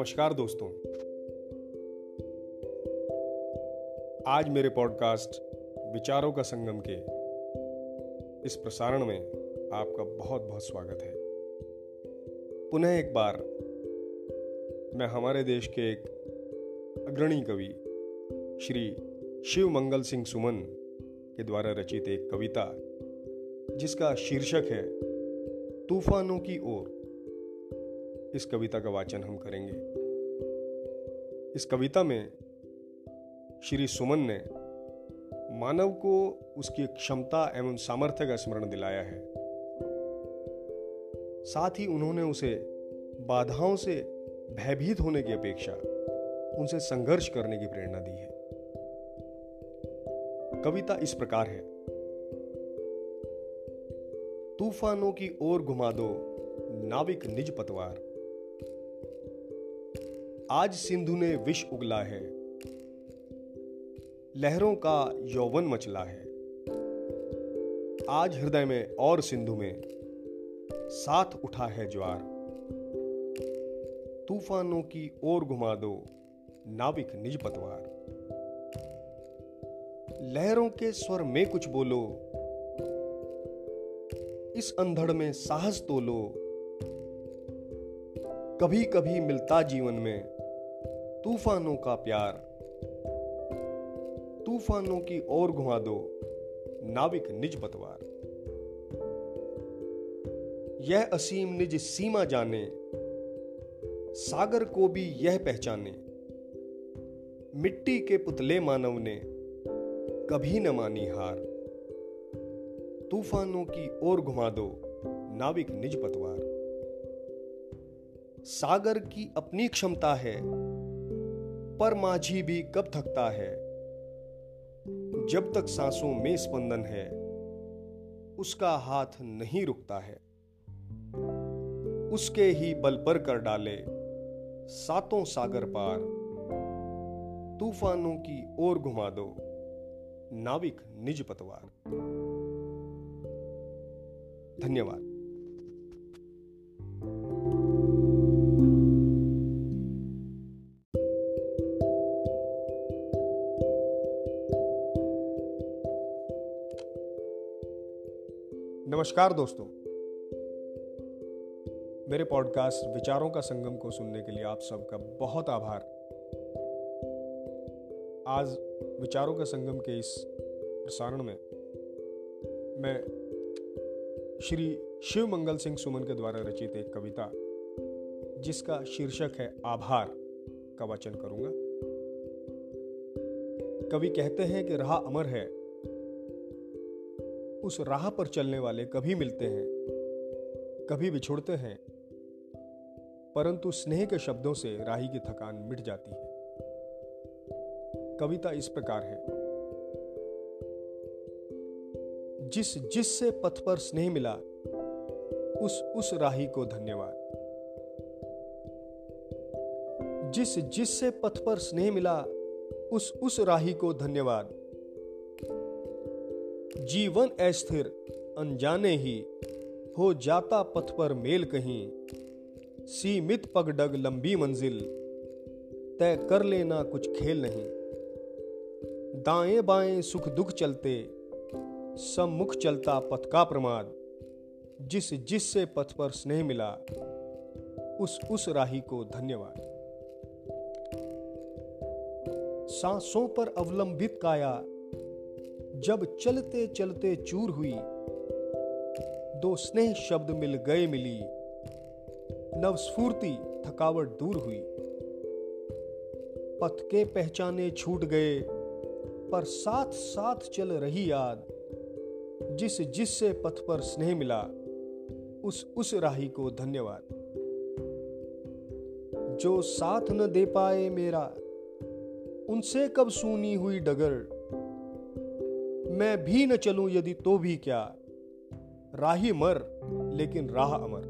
नमस्कार दोस्तों। आज मेरे पॉडकास्ट विचारों का संगम के इस प्रसारण में आपका बहुत बहुत स्वागत है। पुनः एक बार मैं हमारे देश के एक अग्रणी कवि, श्री शिव मंगल सिंह सुमन के द्वारा रचित एक कविता, जिसका शीर्षक है, तूफानों की ओर। इस कविता का वाचन हम करेंगे। इस कविता में श्री सुमन ने मानव को उसकी क्षमता एवं सामर्थ्य का स्मरण दिलाया है। साथ ही उन्होंने उसे बाधाओं से भयभीत होने की अपेक्षा उनसे संघर्ष करने की प्रेरणा दी है। कविता इस प्रकार है। तूफानों की ओर घुमा दो, नाविक निज पतवार। आज सिंधु ने विष उगला है। लहरों का यौवन मचला है। आज हृदय में और सिंधु में साथ उठा है ज्वार। तूफानों की ओर घुमा दो नाविक निज पतवार। लहरों के स्वर में कुछ बोलो। इस अंधड़ में साहस तो लो कभी कभी मिलता जीवन में तूफानों का प्यार। तूफानों की ओर घुमा दो, नाविक निज पतवार यह असीम निज सीमा जाने, सागर को भी यह पहचाने। मिट्टी के पुतले मानव ने कभी न मानी हार। तूफानों की ओर घुमा दो, नाविक निज पतवार सागर की अपनी क्षमता है पर माझी भी कब थकता है? जब तक सांसों में स्पंदन है, उसका हाथ नहीं रुकता है। उसके ही बल पर कर डाले सातों सागर पार। तूफानों की ओर घुमा दो, नाविक निज पतवार। धन्यवाद। नमस्कार दोस्तों। मेरे पॉडकास्ट विचारों का संगम को सुनने के लिए आप सबका बहुत आभार। आज विचारों का संगम के इस प्रसारण में मैं श्री शिव मंगल सिंह सुमन के द्वारा रचित एक कविता, जिसका शीर्षक है आभार, का वाचन करूँगा। कवि कहते हैं कि राह अमर है उस राह पर चलने वाले कभी मिलते हैं, कभी बिछुड़ते हैं, परंतु स्नेह के शब्दों से राही की थकान मिट जाती है। कविता इस प्रकार है। जिस जिससे पथ पर स्नेह मिला, उस उस राही को धन्यवाद। जिस जिससे पथ पर स्नेह मिला, उस उस राही को धन्यवाद। जीवन अस्थिर, अनजाने ही हो जाता पथ पर मेल कहीं। सीमित पगडग, लंबी मंजिल, तय कर लेना कुछ खेल नहीं। दाएँ बाएँ सुख दुख चलते, सम्मुख चलता पथ का प्रमाद। जिस जिससे पथ पर स्नेह मिला उस उस राही को धन्यवाद। सांसों पर अवलंबित काया जब चलते चलते चूर हुई, दो स्नेह शब्द मिल गए मिली। नवस्फूर्ति, थकावट दूर हुई। पथ के पहचाने छूट गए, पर साथ साथ चल रही याद। जिस जिससे पथ पर स्नेह मिला, उस उस राही को धन्यवाद। जो साथ न दे पाए मेरा, उनसे कब सूनी हुई डगर। मैं भी न चलूँ यदि तो भी क्या? राही मर, लेकिन राह अमर।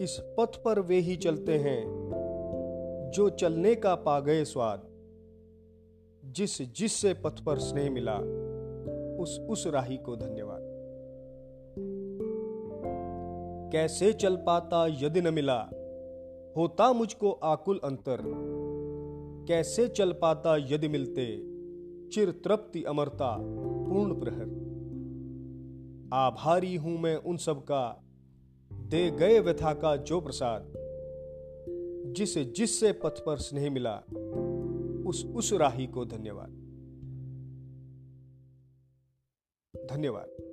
इस पथ पर वे ही चलते हैं, जो चलने का पा गए स्वाद। जिस जिससे पथ पर स्नेह मिला, उस उस राही को धन्यवाद। कैसे चल पाता यदि न मिला, होता मुझको आकुल अंतर। कैसे चल पाता यदि मिलते चिर तृप्ति अमरता पूर्ण प्रहर। आभारी हूँ मैं उन सब का दे गए व्यथा का जो प्रसाद जिसे जिससे पथ पर स्नेह मिला, उस उस राही को धन्यवाद। धन्यवाद।